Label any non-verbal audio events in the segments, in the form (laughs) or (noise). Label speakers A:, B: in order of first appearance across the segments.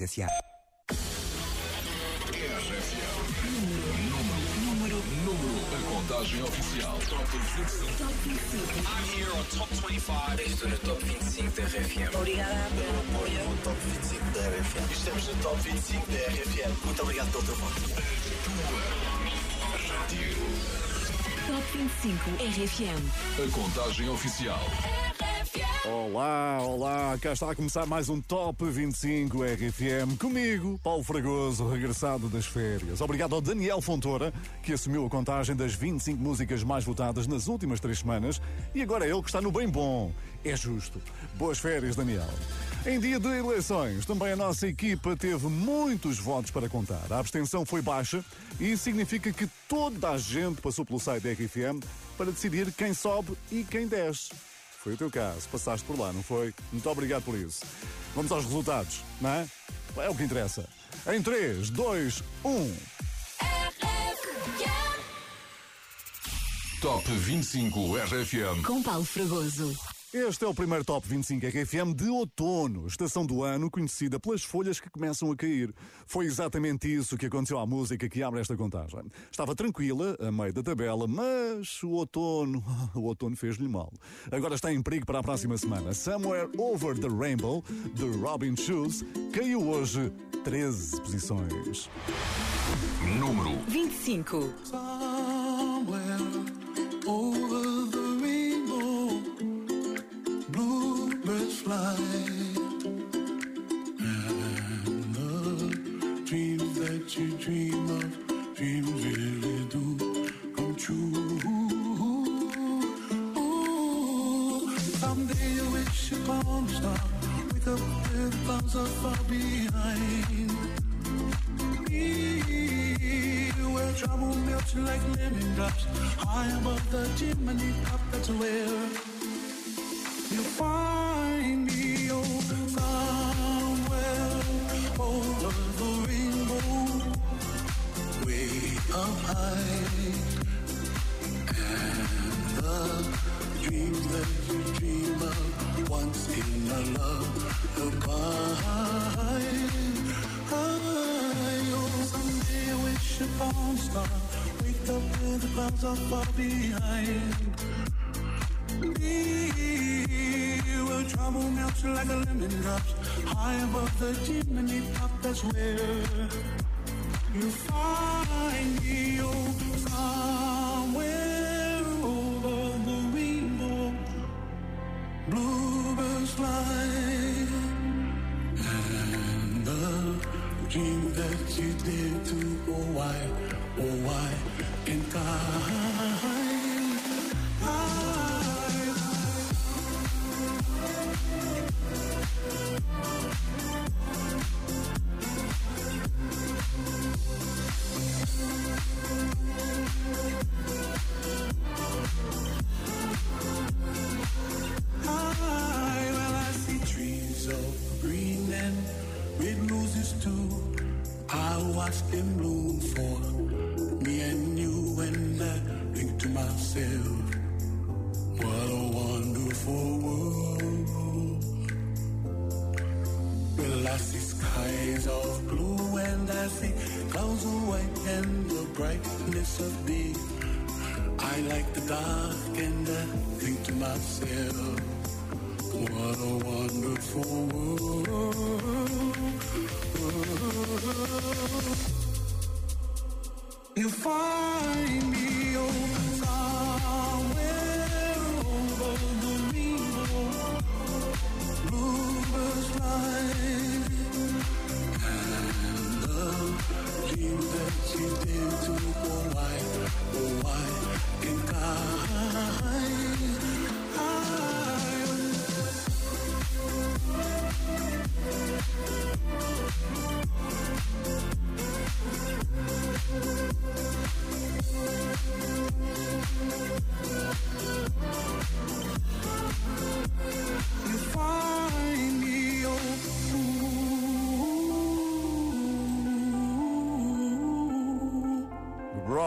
A: S.A.
B: Número, número, a contagem oficial. Top 25.
C: Top 25.
D: I'm here on Top 25. Estou no Top 25 da RFM.
C: Obrigada pelo.
D: No Top 25 da RFM. Estamos no Top 25 da RFM. Muito obrigado pelo teu voto.
C: Top 25 RFM.
B: A contagem oficial.
E: Olá, olá, cá está a começar mais um Top 25 RFM comigo, Paulo Fragoso, regressado das férias. Obrigado ao Daniel Fontoura, que assumiu a contagem das 25 músicas mais votadas nas últimas três semanas e agora é ele que está no bem bom. É justo. Boas férias, Daniel. Em dia de eleições, também a nossa equipa teve muitos votos para contar. A abstenção foi baixa e isso significa que toda a gente passou pelo site da RFM para decidir quem sobe e quem desce. Foi o teu caso, passaste por lá, não foi? Muito obrigado por isso. Vamos aos resultados, não é? É o que interessa. Em 3, 2, 1.
B: Top 25 RFM.
C: Com Paulo Fragoso.
E: Este é o primeiro Top 25 RFM de outono, estação do ano conhecida pelas folhas que começam a cair. Foi exatamente isso que aconteceu à música que abre esta contagem. Estava tranquila, a meio da tabela, mas o outono, (laughs) o outono fez-lhe mal. Agora está em perigo para a próxima semana. Somewhere Over the Rainbow, de Robin Schulz, caiu hoje 13 posições.
B: Número
C: 25.
F: Somewhere over bluebirds fly, and the dreams that you dream of, dreams really do come true. Ooh, someday you wish upon a star, wake up with clouds are far behind. Where trouble melts like lemon drops High above the chimney top That's where you find the are far behind. Me, where trouble melts like a lemon drops. High above the chimney top, that's where you find me. Oh, somewhere over the rainbow, bluebirds fly. And the dream that you did to oh why, oh why can't think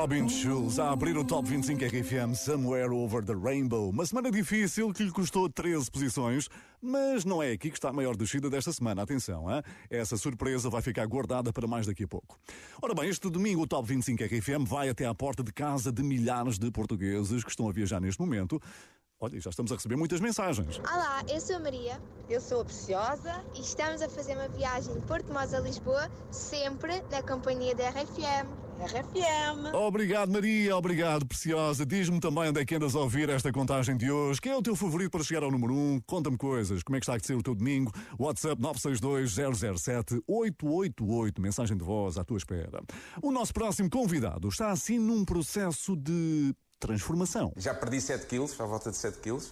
E: Robin Schulz a abrir o Top 25 RFM Somewhere Over the Rainbow. Uma semana difícil que lhe custou 13 posições, mas não é aqui que está a maior descida desta semana. Atenção, hein? essa surpresa vai ficar guardada para mais daqui a pouco. Ora bem, este domingo o Top 25 RFM vai até à porta de casa de milhares de portugueses que estão a viajar neste momento. Olha, já estamos a receber muitas mensagens.
G: Olá, eu sou a Maria.
H: Eu sou a Preciosa.
G: E estamos a fazer uma viagem de Porto Mós a Lisboa, sempre na companhia da RFM.
H: RFM.
E: Obrigado, Maria. Obrigado, Preciosa. Diz-me também onde é que andas a ouvir esta contagem de hoje. Quem é o teu favorito para chegar ao número 1? Um? Conta-me coisas. Como é que está a ser o teu domingo? WhatsApp 962-007-888. Mensagem de voz à tua espera. O nosso próximo convidado está assim num processo de transformação.
I: Já perdi 7 quilos, à volta de 7 quilos.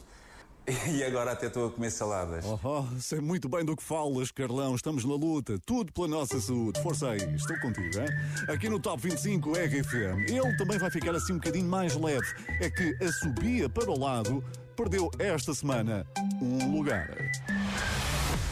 I: E agora até estou a comer saladas.
E: Oh, oh, sei muito bem do que falas, Carlão. Estamos na luta. Tudo pela nossa saúde. Força aí. Estou contigo, hein? Aqui no Top 25 RFM. Ele também vai ficar assim um bocadinho mais leve. É que a subia para o lado perdeu esta semana um lugar.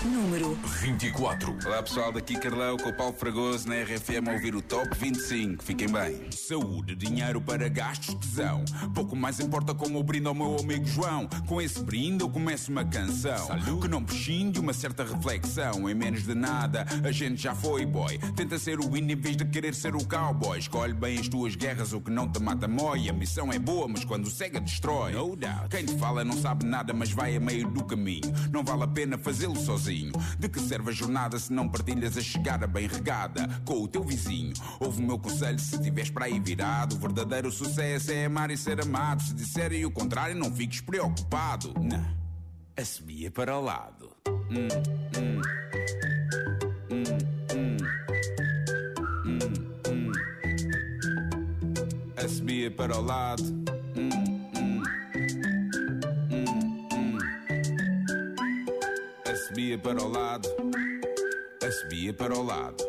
C: Número
B: 24.
J: Olá pessoal, daqui Carlão com o Paulo Fragoso na RFM a ouvir o Top 25. Fiquem bem. Saúde, dinheiro para gastos, tesão. Pouco mais importa como eu brindo ao meu amigo João. Com esse brinde eu começo uma canção. Salud. Que não prescinde uma certa reflexão. Em menos de nada, a gente já foi, boy. Tenta ser o win em vez de querer ser o cowboy. Escolhe bem as tuas guerras, o que não te mata mói. A missão é boa, mas quando cega destrói. No doubt. Quem te fala não sabe nada, mas vai a meio do caminho. Não vale a pena fazê-lo sozinho. De que serve a jornada se não partilhas a chegada bem regada com o teu vizinho? Ouve o meu conselho se tiveres para aí virado. O verdadeiro sucesso é amar e ser amado. Se disserem o contrário, não fiques preocupado. Não, assobia para o lado. Hum, hum. Hum, hum. Hum, hum. Assobia para o lado. Para o lado. Assobia para o lado.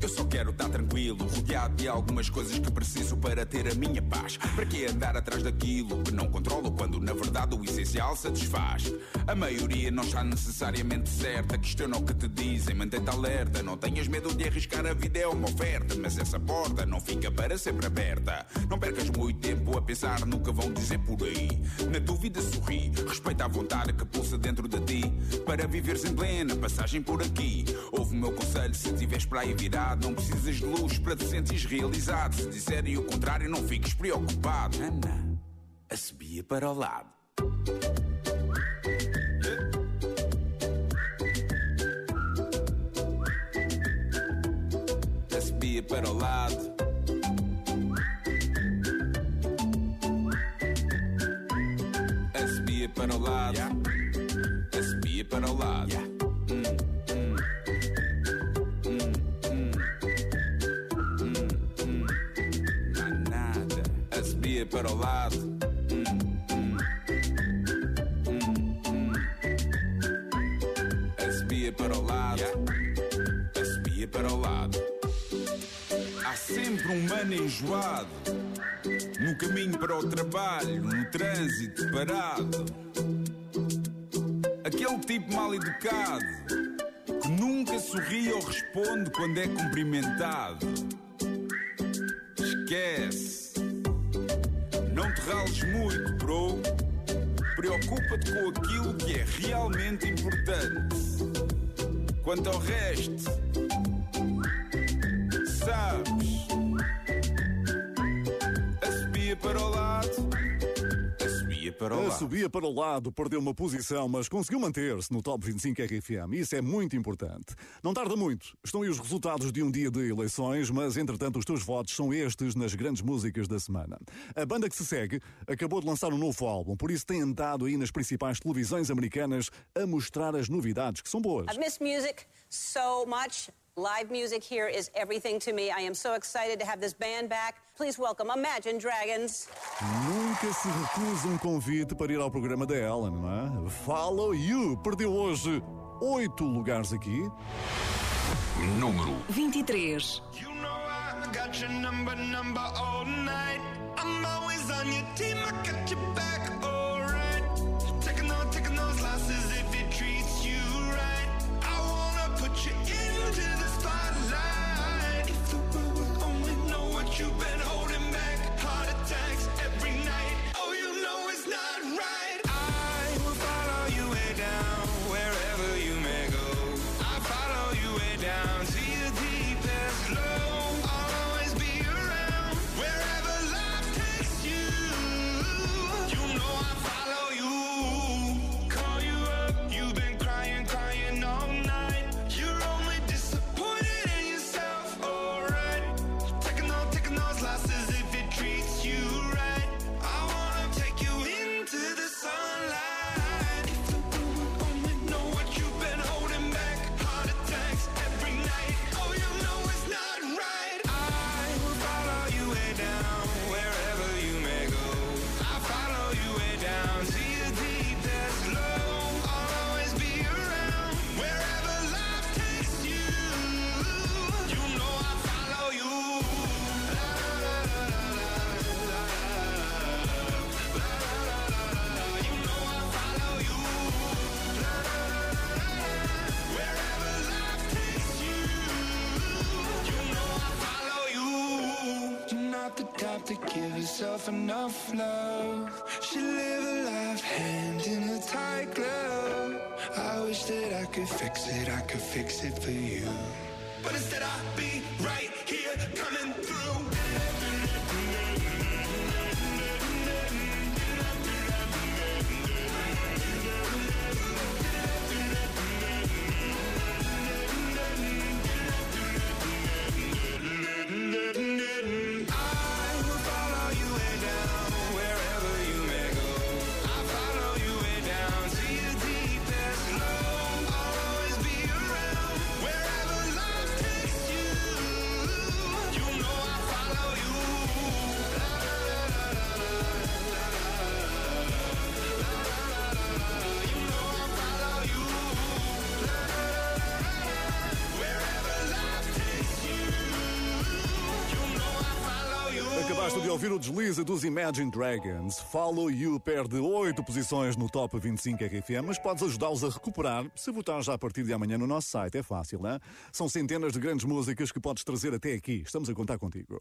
J: Eu só quero estar tranquilo, rodeado de algumas coisas que preciso para ter a minha paz. Para que andar atrás daquilo que não controlo quando na verdade o essencial satisfaz? A maioria não está necessariamente certa. Questiona o que te dizem, mantém-te alerta. Não tenhas medo de arriscar a vida, é uma oferta. Mas essa porta não fica para sempre aberta. Não percas muito tempo a pensar no que vão dizer por aí. Na dúvida, sorri. Respeita a vontade que pulsa dentro de ti. Para viveres em plena passagem por aqui. Ouve o meu conselho se tiveres para aí virado. Não precisas de luz para te sentires realizado. Se disserem o contrário, não fiques preocupado. Ana, assobia para o lado. Assobia para o lado. Assobia para o lado. Assobia para o lado. Hum, hum. Hum, para o lado. Hum. Assobia para o lado. Assobia para o lado. Há sempre um mano enjoado. No caminho para o trabalho, no trânsito parado. Aquele tipo mal educado que nunca sorri ou responde quando é cumprimentado. Esquece. Não te rales muito, bro. Preocupa-te com aquilo que é realmente importante. Quanto ao resto, sabes. Assobia para o lado. Para o
E: A
J: lado.
E: subia para o lado, perdeu uma posição, mas conseguiu manter-se no Top 25 RFM. Isso é muito importante. Não tarda muito. Estão aí os resultados de um dia de eleições, mas entretanto os teus votos são estes nas grandes músicas da semana. A banda que se segue acabou de lançar um novo álbum, por isso tem andado aí nas principais televisões americanas a mostrar as novidades, que são boas.
K: I've missed music so much. Live music here is everything to me. I am so excited to have this band back. Please welcome Imagine Dragons.
E: Nunca se recusa um convite para ir ao programa da Ellen, não é? Follow You perdeu hoje oito lugares aqui.
B: Número
C: 23.
L: You know I got your number, number all night. I'm always on your team, I got you been
E: ouvir o deslize dos Imagine Dragons. Follow You perde 8 posições no Top 25 RFM, mas podes ajudá-los a recuperar se votar já a partir de amanhã no nosso site. É fácil, não? São centenas de grandes músicas que podes trazer até aqui. Estamos a contar contigo.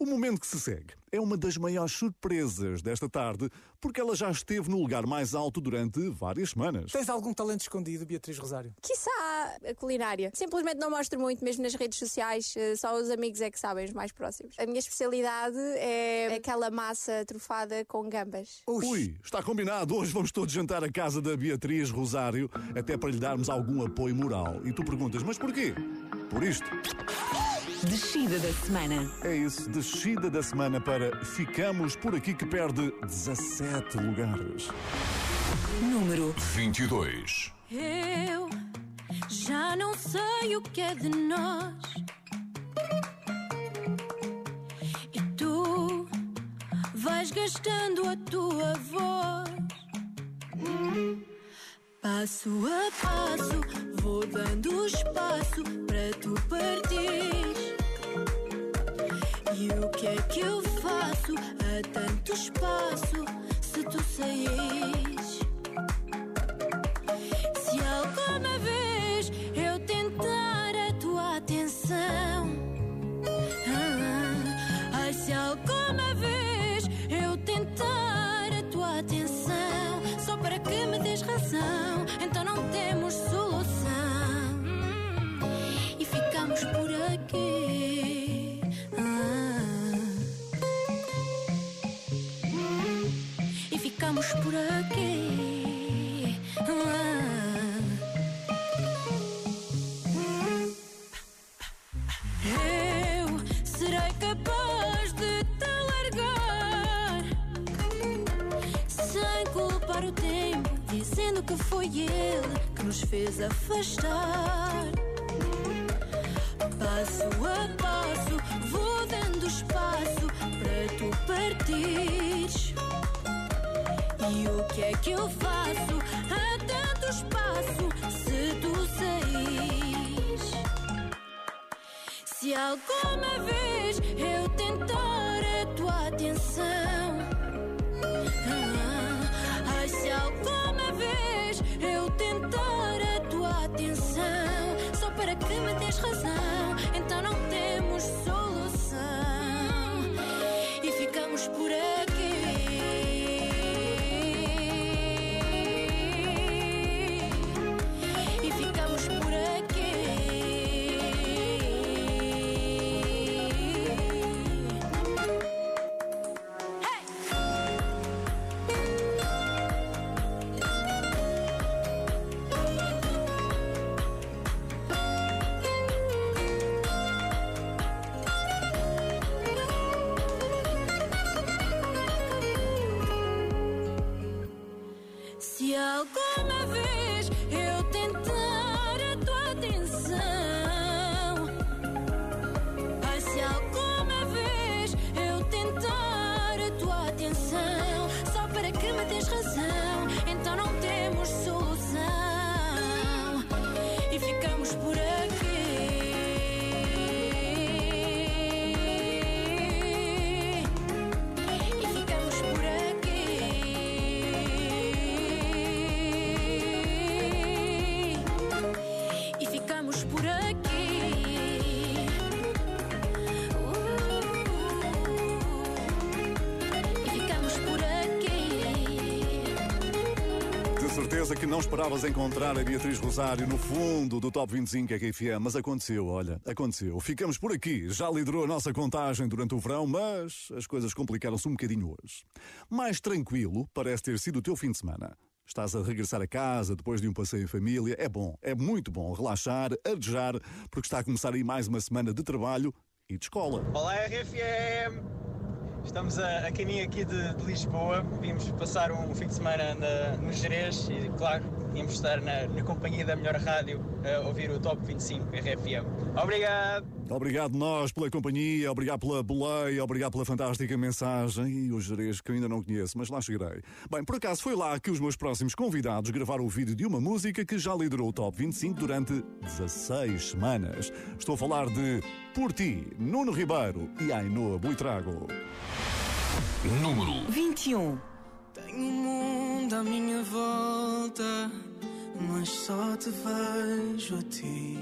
E: O momento que se segue é uma das maiores surpresas desta tarde, porque ela já esteve no lugar mais alto durante várias semanas.
M: Tens algum talento escondido, Beatriz Rosário?
N: Quiçá a culinária. Simplesmente não mostro muito, mesmo nas redes sociais, eh, só os amigos é que sabem, os mais próximos. A minha especialidade é aquela massa trufada com gambas.
E: Ui, está combinado. Hoje vamos todos jantar à casa da Beatriz Rosário, até para lhe darmos algum apoio moral. E tu perguntas, mas porquê? Por isto.
C: Descida da semana.
E: É isso, descida da semana para Ficamos por aqui que perde 17 lugares.
C: Número
B: 22.
O: Eu já não sei o que é de nós. E tu vais gastando a tua voz. Passo a passo, vou dando espaço para tu partires. E o que é que eu faço a tanto espaço se tu saís? Fez afastar. Passo a passo, vou dando espaço para tu partires. E o que é que eu faço a tanto espaço se tu saís? Se alguma vez eu tentar a tua atenção, je reviens que não
E: esperavas encontrar a Beatriz Rosário no fundo do Top 25 RFM, mas aconteceu, olha, aconteceu. Ficamos por aqui, já liderou a nossa contagem durante o verão, mas as coisas complicaram-se um bocadinho hoje. Mais tranquilo parece ter sido o teu fim de semana. Estás a regressar a casa depois de um passeio em família. É bom, é muito bom relaxar, arejar, porque está a começar aí mais uma semana de trabalho e de escola.
P: Olá, RFM! Estamos a, a caminho aqui de, de, Lisboa. Vimos passar um fim de semana na, no Jerez e, claro, íamos estar na, na companhia da melhor rádio a ouvir o Top 25 RFM. Obrigado!
E: Obrigado nós pela companhia, obrigado pela boleia, obrigado pela fantástica mensagem e o Jerez que eu ainda não conheço, mas lá chegarei. Bem, por acaso foi lá que os meus próximos convidados gravaram o vídeo de uma música que já liderou o Top 25 durante 16 semanas. Estou a falar de Por Ti, Nuno Ribeiro e Ainoa Buitrago.
B: Número
C: 21.
L: Tenho um mundo à minha volta, mas só te vejo a ti.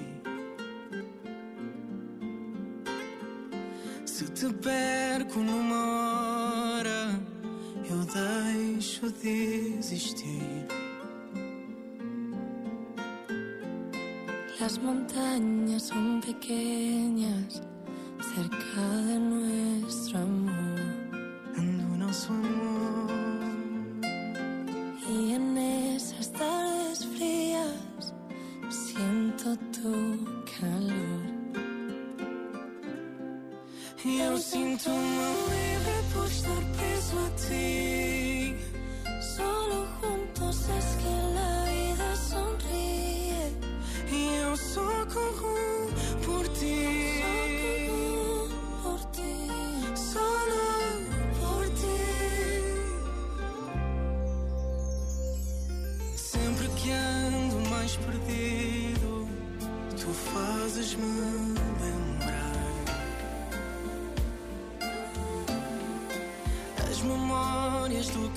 L: Se te perco numa hora, eu deixo de existir.
O: Las montañas son pequeñas cerca de nuestro amor.
L: Amor.
O: Y en esas tardes frías siento tu calor.
L: Eu sinto-me livre por estar preso a ti.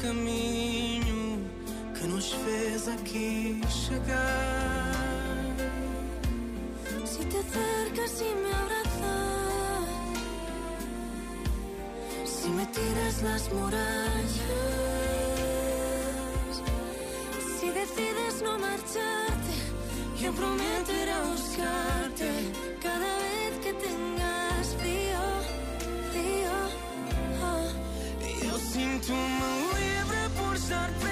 L: Caminho que nos fez aqui chegar.
O: Si te acercas y me abrazas, si me tiras las murallas, si decides no marcharte,
L: yo prometo ir a buscarte
O: cada vez que tengas frío, frío. ah.
L: Eu sinto-me livre por estar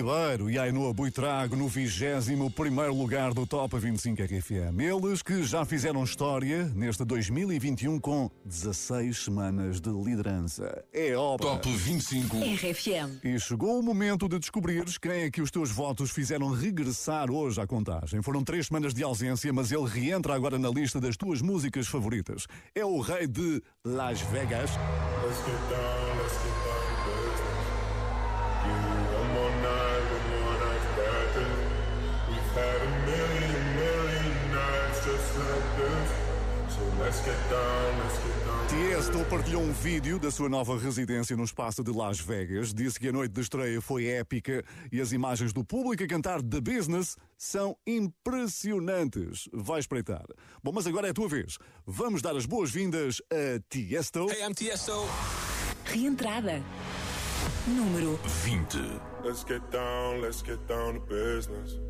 E: Ribeiro e Ainoa Buitrago no 21 primeiro lugar do Top 25 RFM. Eles que já fizeram história neste 2021 com 16 semanas de liderança. É obra.
B: Top 25.
C: RFM.
E: E chegou o momento de descobrires quem é que os teus votos fizeram regressar hoje à contagem. Foram três semanas de ausência, mas ele reentra agora na lista das tuas músicas favoritas. É o rei de Las Vegas.
Q: Let's get down, let's get down
E: Tiesto partilhou um vídeo da sua nova residência no espaço de Las Vegas. Disse que a noite de estreia foi épica e as imagens do público a cantar The Business são impressionantes. Vai espreitar. Bom, mas agora é a tua vez. Vamos dar as boas-vindas a Tiesto.
R: Hey, I'm Tiesto.
C: Reentrada. Número
Q: 20. Let's get down, let's get down to business.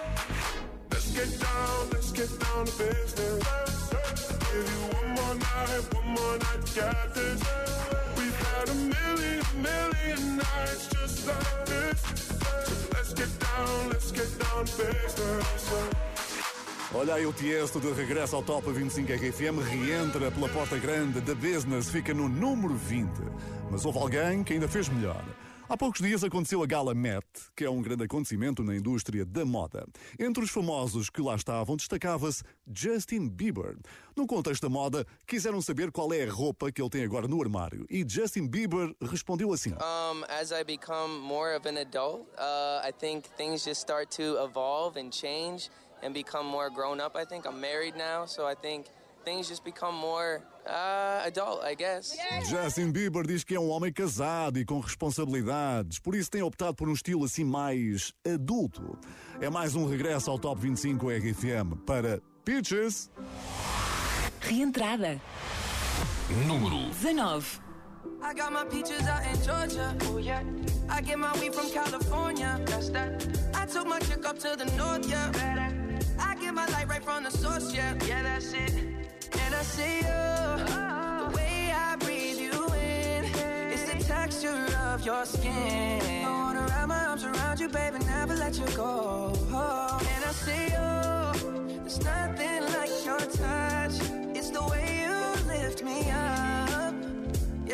Q: Let's get down, let's get down to business. Give you one more night, one more night this. We've had a million, million nights just like this. So let's get down, let's get down to business.
E: Olha aí o Tiesto de regresso ao Top 25 RFM, reentra pela porta grande da Business, fica no número 20. Mas houve alguém que ainda fez melhor. Há poucos dias aconteceu a Gala Met, que é um grande acontecimento na indústria da moda. Entre os famosos que lá estavam, destacava-se Justin Bieber. No contexto da moda, quiseram saber qual é a roupa que ele tem agora no armário. E Justin Bieber respondeu assim:
R: Um, as I become more of an adult, uh, I think things just start to evolve and change and become more grown up. I think I'm married now, so I think things just become more uh, adult, I guess.
E: Justin Bieber diz que é um homem casado e com responsabilidades, por isso tem optado por um estilo assim mais adulto. É mais um regresso ao Top 25 RFM para Peaches.
C: Reentrada.
B: Número
C: 19.
S: I got my peaches out in Georgia. Oh yeah. I get my weed from California. That's that. I took my chick up to the north, yeah. Better. I get my light right from the source, yeah. Yeah, that's it. And I see you. The way I breathe you in. It's the texture of your skin. I wanna wrap my arms around you, baby, never let you go. And I see you. There's nothing like your touch. It's the way you lift me up.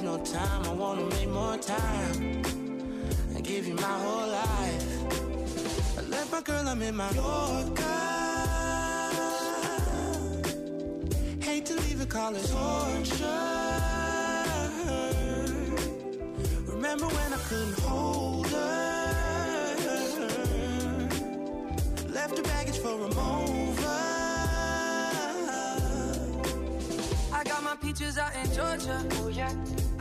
L: There's no time, I wanna make more time and give you my whole life. I left my girl, I'm in my Yorker. Hate to leave it, call it torture. Remember when I couldn't hold her? Left her baggage for a mover.
S: I got my peaches out in Georgia. Oh yeah.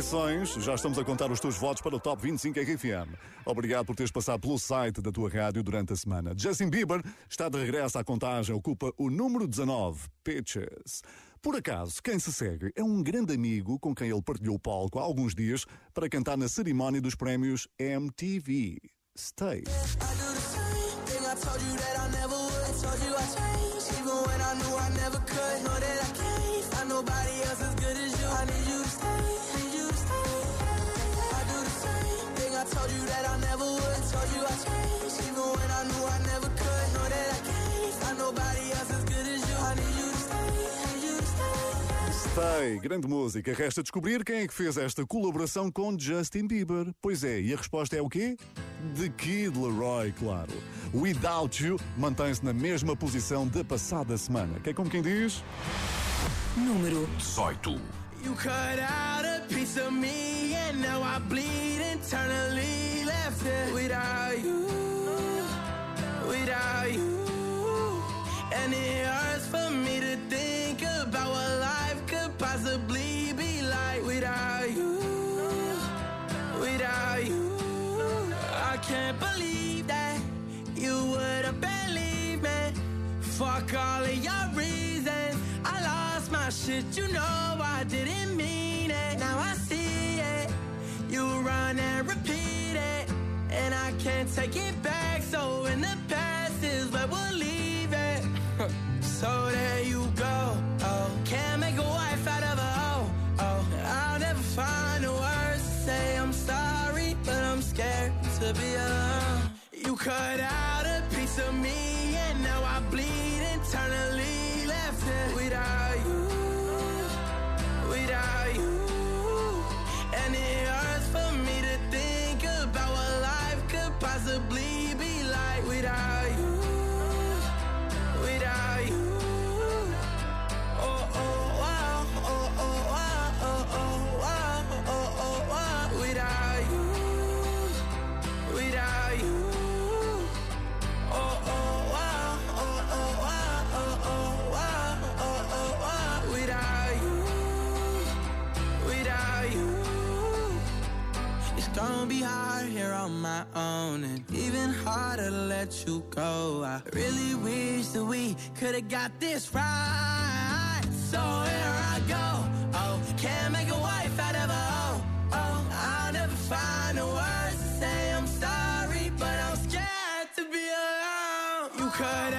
E: Eleições, já estamos a contar os teus votos para o Top 25 RFM. Obrigado por teres passado pelo site da tua rádio durante a semana. Justin Bieber está de regresso à contagem, ocupa o número 19, Pitches. Por acaso, quem se segue é um grande amigo com quem ele partilhou o palco há alguns dias para cantar na cerimónia dos prémios MTV. Stay.
L: Told you that I never would. Told you I changed, even when I knew I never could. Know that I can't find nobody else as good as you. I need you to stay, need you to stay. Stay,
E: grande música. Resta descobrir quem é que fez esta colaboração com Justin Bieber. Pois é, e a resposta é o quê? The Kid Leroy, claro. Without You mantém-se na mesma posição da passada semana. Que é como quem diz?
C: Número
B: 18.
L: You cut out a piece of me and now I bleed internally left it without you, without you. Shit, you know I didn't mean it. Now I see it. You run and repeat it. And I can't take it back. So in the past is where we'll leave it. (laughs) so there you go. Oh, can't make a wife out of a hoe. Oh, I'll never find the words to say I'm sorry, but I'm scared to be alone. You cut out a piece of me, and now I bleed internally. Let you go. I really wish that we could've got this right. So here I go. Oh, can't make a wife out of a hoe. Oh, I'll never find the words to say I'm sorry, but I'm scared to be alone. You cut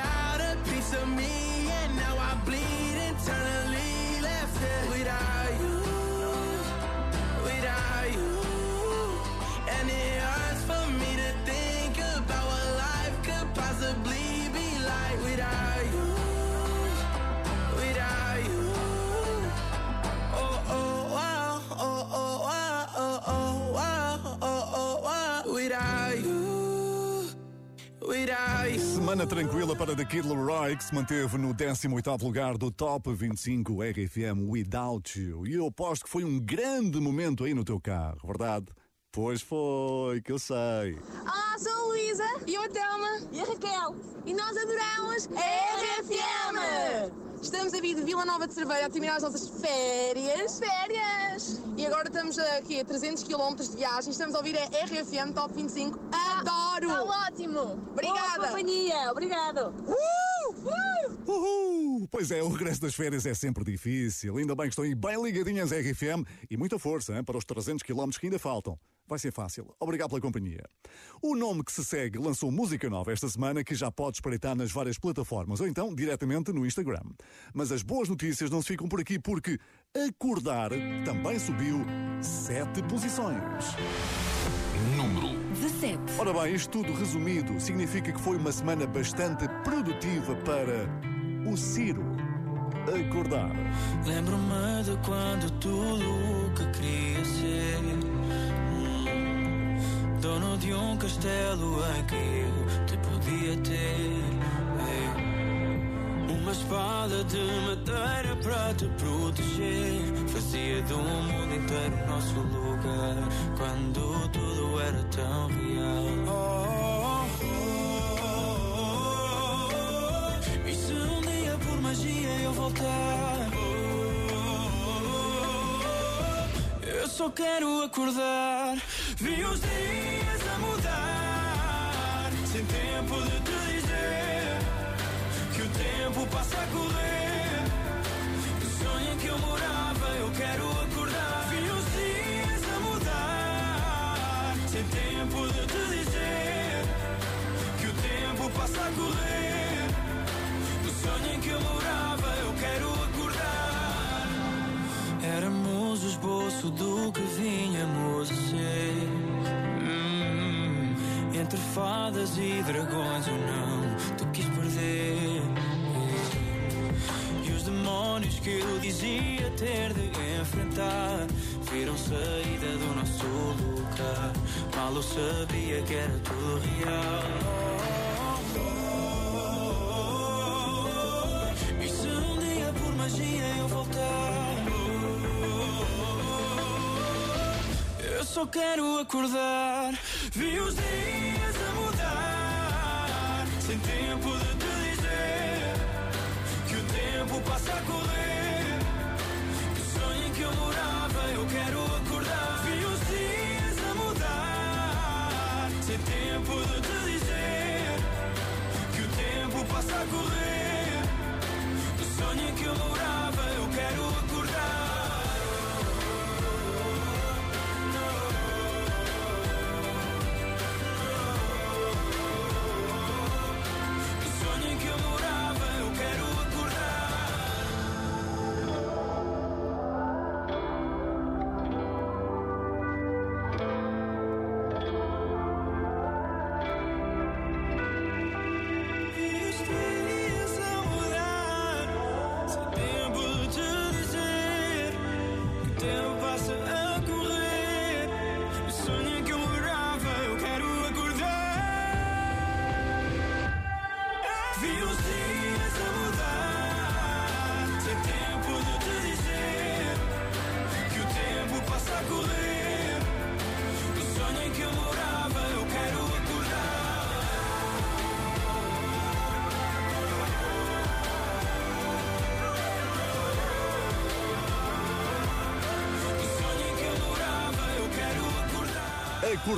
E: Semana tranquila para The Kid Leroy, que se manteve no 18º lugar do Top 25 RFM Without You. E eu aposto que foi um grande momento aí no teu carro, verdade? Pois foi, que eu sei.
G: Olá, sou a Luísa
H: E eu a Thelma.
G: E a Raquel.
H: E nós adoramos a RFM. Estamos a vir de Vila Nova de Cerveira a terminar as nossas férias.
T: Férias!
H: E agora estamos aqui a 300 km de viagem. Estamos a ouvir a RFM Top 25. Adoro!
T: Está ótimo!
H: Obrigada!
G: Boa companhia, obrigado!
E: Uhul! Pois é, o regresso das férias é sempre difícil. Ainda bem que estão aí bem ligadinhas à RFM e muita força hein, para os 300 km que ainda faltam. Vai ser fácil. Obrigado pela companhia. O nome que se segue lançou música nova esta semana que já pode espreitar nas várias plataformas ou então diretamente no Instagram. Mas as boas notícias não se ficam por aqui porque Acordar também subiu sete posições.
B: Número
O: 17.
E: Ora bem, isto tudo resumido significa que foi uma semana bastante produtiva para o Ciro. Acordar.
U: Lembro-me de quando tudo o que queria ser hum, Dono de um castelo em que eu te podia ter Ei, Uma espada de madeira para te proteger Fazia do mundo inteiro nosso lugar Quando tudo era tão real. Oh, oh, oh. E se um dia por magia eu voltar? Eu só quero acordar. Vi os dias a mudar Sem tempo de te dizer Que o tempo passa a correr passa a correr No sonho em que eu morava Eu quero acordar Éramos o esboço do que vinhamos a ser. Hum, entre fadas e dragões ou não, tu quis perder. E os demónios que eu dizia ter de enfrentar viram saída do nosso lugar. Mal eu sabia que era tudo real. Só quero acordar. Vi os dias a mudar. Sem tempo de te dizer que o tempo passa a correr. O sonho em que eu morava, eu quero acordar. Vi os dias a mudar. Sem tempo de te dizer que o tempo passa a correr.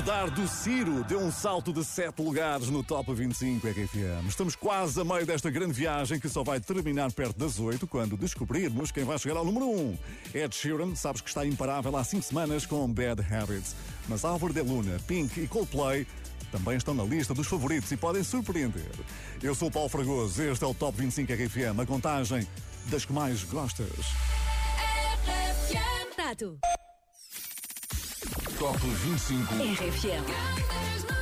U: Acordar.
E: Do Ciro deu um salto de sete lugares no Top 25 RFM. Estamos quase a meio desta grande viagem que só vai terminar perto das oito quando descobrirmos quem vai chegar ao número um. Ed Sheeran, sabes que está imparável há cinco semanas com Bad Habits. Mas Álvaro de Luna, Pink e Coldplay também estão na lista dos favoritos e podem surpreender. Eu sou o Paulo Fragoso, este é o Top 25 RFM, a contagem das que mais gostas.
O: Prato.
B: Top 25.
O: RFM.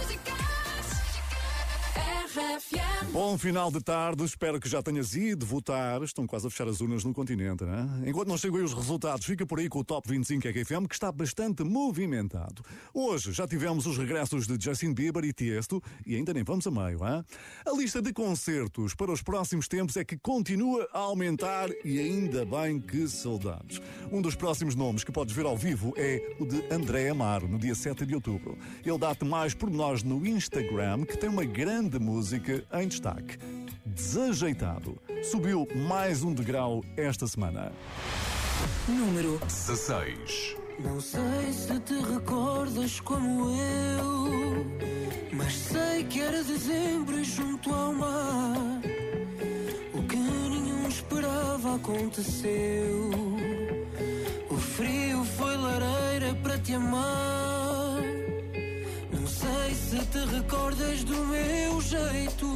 E: Bom final de tarde, espero que já tenhas ido votar. Estão quase a fechar as urnas no continente, né? Enquanto não chegam aí os resultados, fica por aí com o Top 25 RFM, que está bastante movimentado. Hoje já tivemos os regressos de Justin Bieber e Tiesto, e ainda nem vamos a meio, hein? A lista de concertos para os próximos tempos é que continua a aumentar e ainda bem que saudades. Um dos próximos nomes que podes ver ao vivo é o de André Amaro, no dia 7 de outubro. Ele dá-te mais pormenores no Instagram, que tem uma grande música em destaque. Desajeitado. Subiu mais um degrau esta semana.
C: Número
B: 16.
V: Não sei se te recordas como eu, mas sei que era dezembro e junto ao mar. O que nenhum esperava aconteceu. O frio foi lareira para te amar. Sei se te recordas do meu jeito,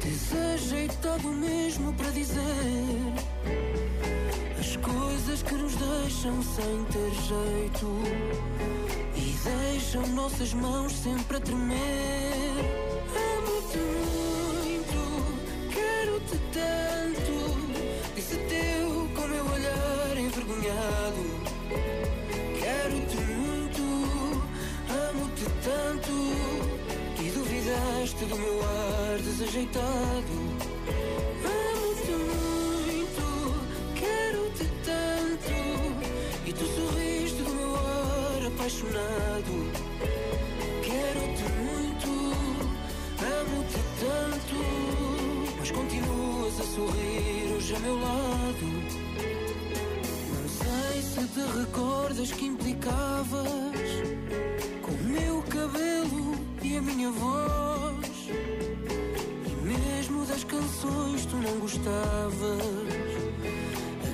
V: desajeitado mesmo para dizer as coisas que nos deixam sem ter jeito e deixam nossas mãos sempre a tremer. Amo-te muito, quero-te tanto, disse teu com meu olhar envergonhado. Do meu ar desajeitado. Amo-te muito, quero-te tanto, e tu sorriste do meu ar apaixonado. Quero-te muito, amo-te tanto, mas continuas a sorrir hoje a meu lado. Não sei se te recordas que implicavas com o meu cabelo e a minha voz. Gostavas.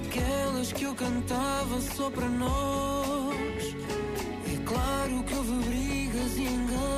V: Aquelas que eu cantava só para nós. É claro que houve brigas e enganos.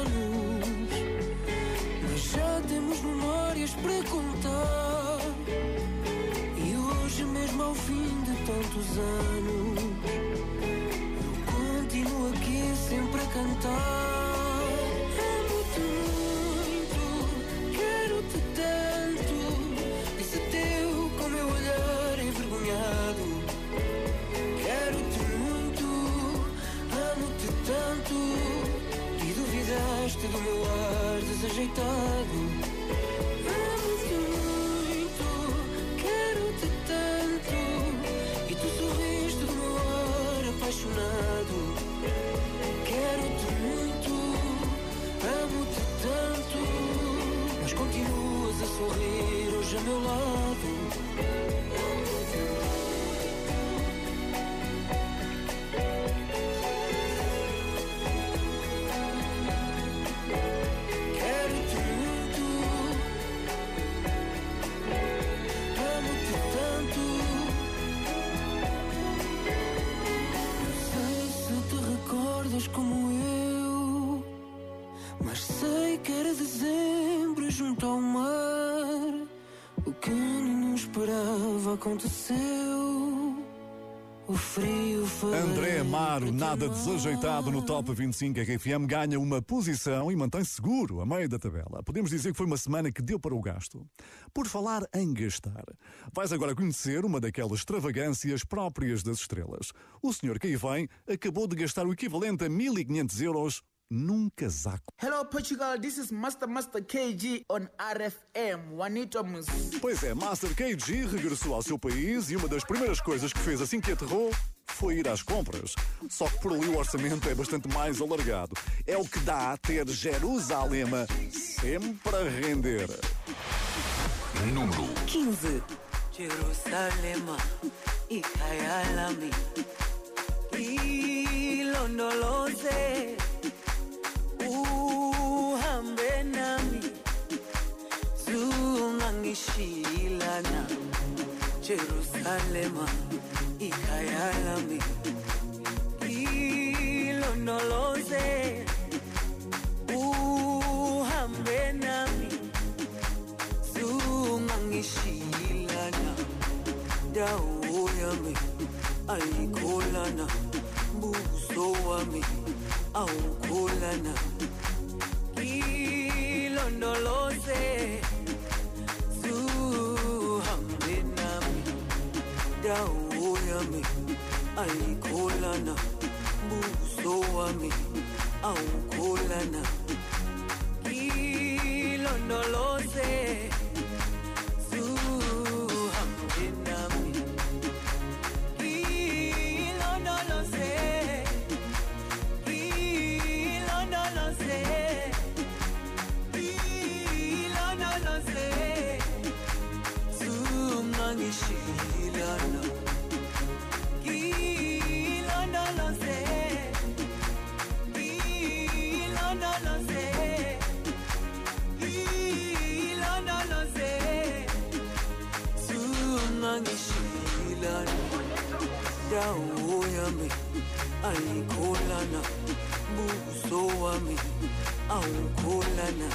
V: Aconteceu. O frio foi.
E: André Amaro, nada desajeitado no Top 25 RFM, ganha uma posição e mantém-se seguro a meio da tabela. Podemos dizer que foi uma semana que deu para o gasto. Por falar em gastar, vais agora conhecer uma daquelas extravagâncias próprias das estrelas. O senhor que aí vem acabou de gastar o equivalente a 1500 euros num casaco.
W: Hello, Portugal. This is Master Master KG on RFM. Juanito Mus.
E: Pois é, Master KG regressou ao seu país e uma das primeiras coisas que fez assim que aterrou foi ir às compras. Só que por ali o orçamento é bastante mais alargado. É o que dá a ter Jerusalém sempre a render.
B: Número
C: 15.
X: Jerusalema ikhayalami ilondoloze uhambe nami zungangishilana Jerusalema ikhayalami ilondoloze uhambe nami zungangishilana dawo yami ayikholana buso wami awukholana
V: udondoloze tuhambe nami dawo yami ayikholana buso wami awukholana ngilondoloze wami awukholana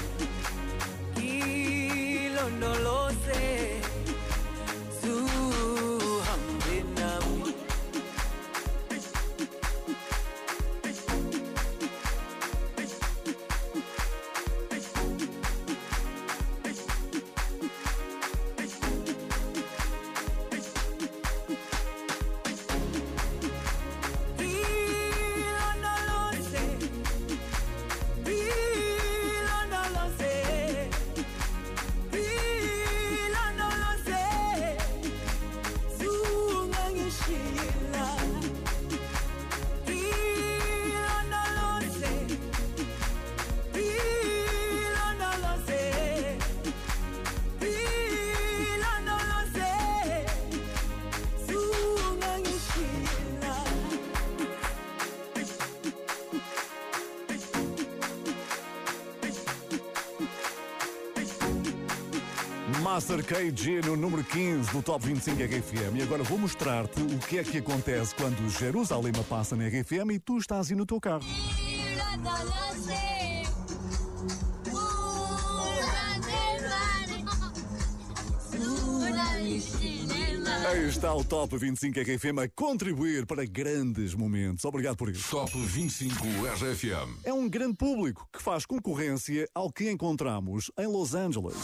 E: Master KG no número 15 do Top 25 RFM. E agora vou mostrar-te o que é que acontece quando Jerusalema passa na RFM e tu estás aí no teu carro. Aí está o Top 25 RFM a contribuir para grandes momentos. Obrigado por isso.
B: Top 25 RFM.
E: É um grande público que faz concorrência ao que encontramos em Los Angeles.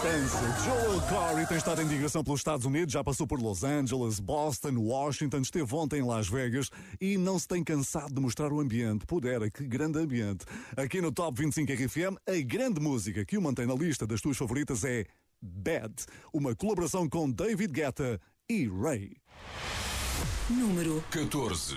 E: Olha só a festança. Joel Corey tem estado em digressão pelos Estados Unidos, já passou por Los Angeles, Boston, Washington, esteve ontem em Las Vegas e não se tem cansado de mostrar o ambiente. Pudera, que grande ambiente. Aqui no Top 25 RFM, a grande música que o mantém na lista das tuas favoritas é Bad, uma colaboração com David Guetta e Ray.
C: Número
B: 14.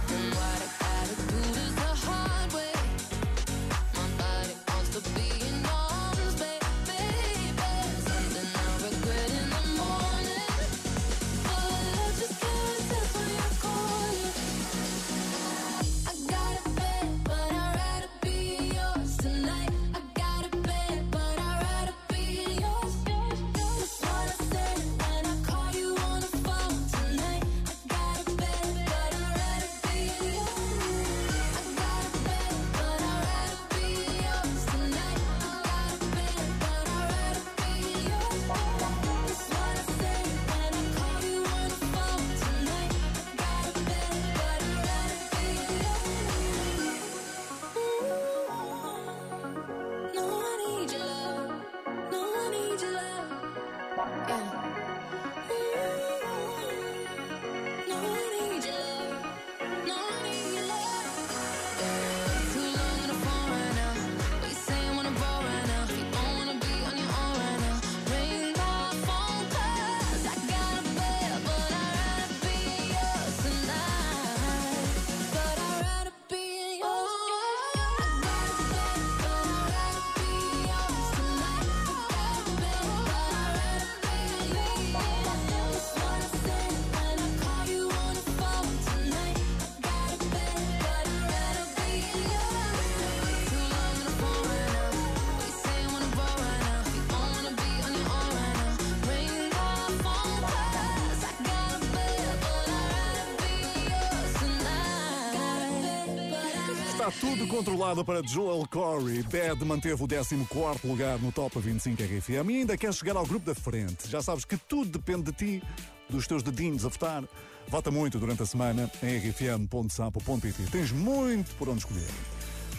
E: Tudo controlado para Joel Corey. Bad manteve o 14 lugar no Top 25 RFM e ainda quer chegar ao grupo da frente. Já sabes que tudo depende de ti, dos teus dedinhos a votar. Vota muito durante a semana em rfm.sapo.pt. Tens muito por onde escolher.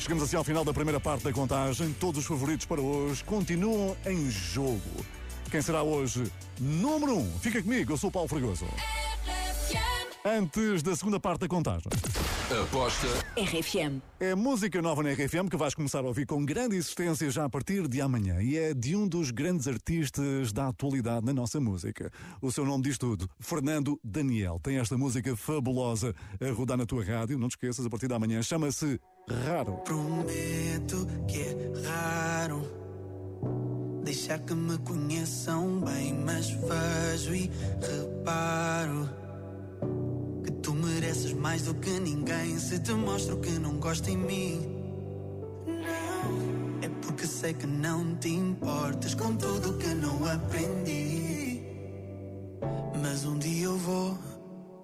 E: Chegamos assim ao final da primeira parte da contagem. Todos os favoritos para hoje continuam em jogo. Quem será hoje número 1? Um? Fica comigo, eu sou o Paulo Fragoso. Antes da segunda parte da contagem.
B: Aposta
C: RFM.
E: É música nova na RFM que vais começar a ouvir com grande existência já a partir de amanhã e é de um dos grandes artistas da atualidade na nossa música. O seu nome diz tudo. Fernando Daniel tem esta música fabulosa a rodar na tua rádio. Não te esqueças, a partir da manhã chama-se Raro.
L: Prometo que é raro deixar que me conheçam bem, mas vejo e reparo mais do que ninguém. Se te mostro que não gosto em mim, não é porque sei que não te importas com tudo que não aprendi. Mas um dia eu vou,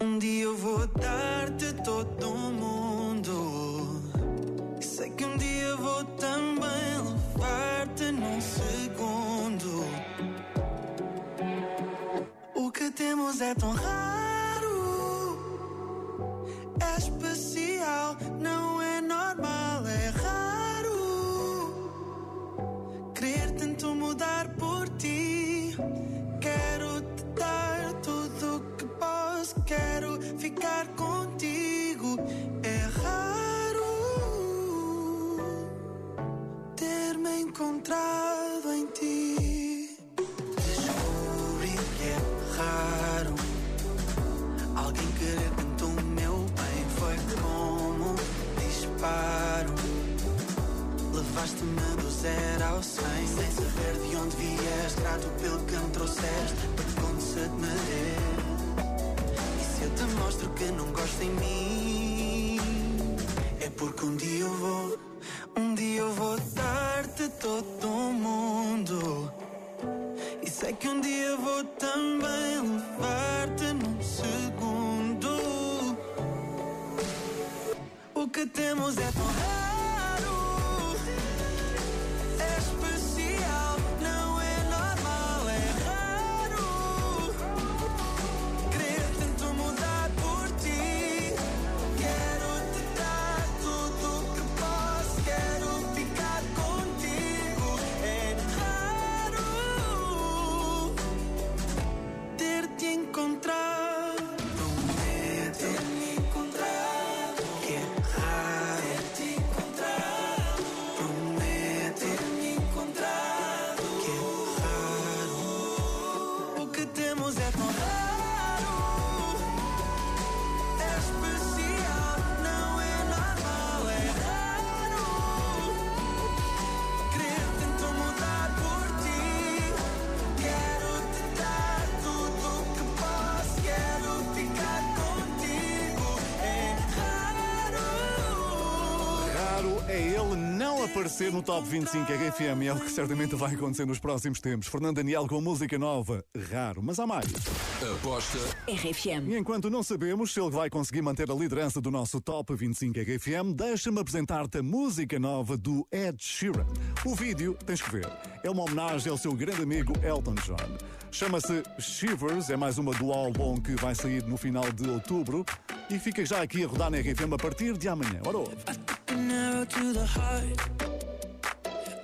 L: um dia eu vou dar-te todo o mundo. E sei que um dia vou também levar-te num segundo. O que temos é tão raro, é especial, não é normal, é raro. Querer tanto mudar por ti. Quero te dar tudo o que posso, quero ficar contigo. É raro ter-me encontrado em ti. Descobri que é raro disparo. Levaste-me do zero ao cem Sem saber de onde vieste Grato pelo que me trouxeste Para te conceder-me E se eu te mostro que não gosto em mim É porque um dia eu vou
E: aparecer no Top 25 RFM. É o que certamente vai acontecer nos próximos tempos. Fernando Daniel com música nova. Raro, mas há mais.
B: Aposta
C: RFM.
E: E enquanto não sabemos se ele vai conseguir manter a liderança do nosso Top 25 RFM, deixa-me apresentar-te a música nova do Ed Sheeran. O vídeo, tens que ver, é uma homenagem ao seu grande amigo Elton John. Chama-se Shivers, é mais uma do álbum que vai sair no final de outubro e fica já aqui a rodar na RFM a partir de amanhã. Ora, ouve.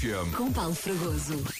B: Top 25 RFM.
C: Com Paulo Fragoso.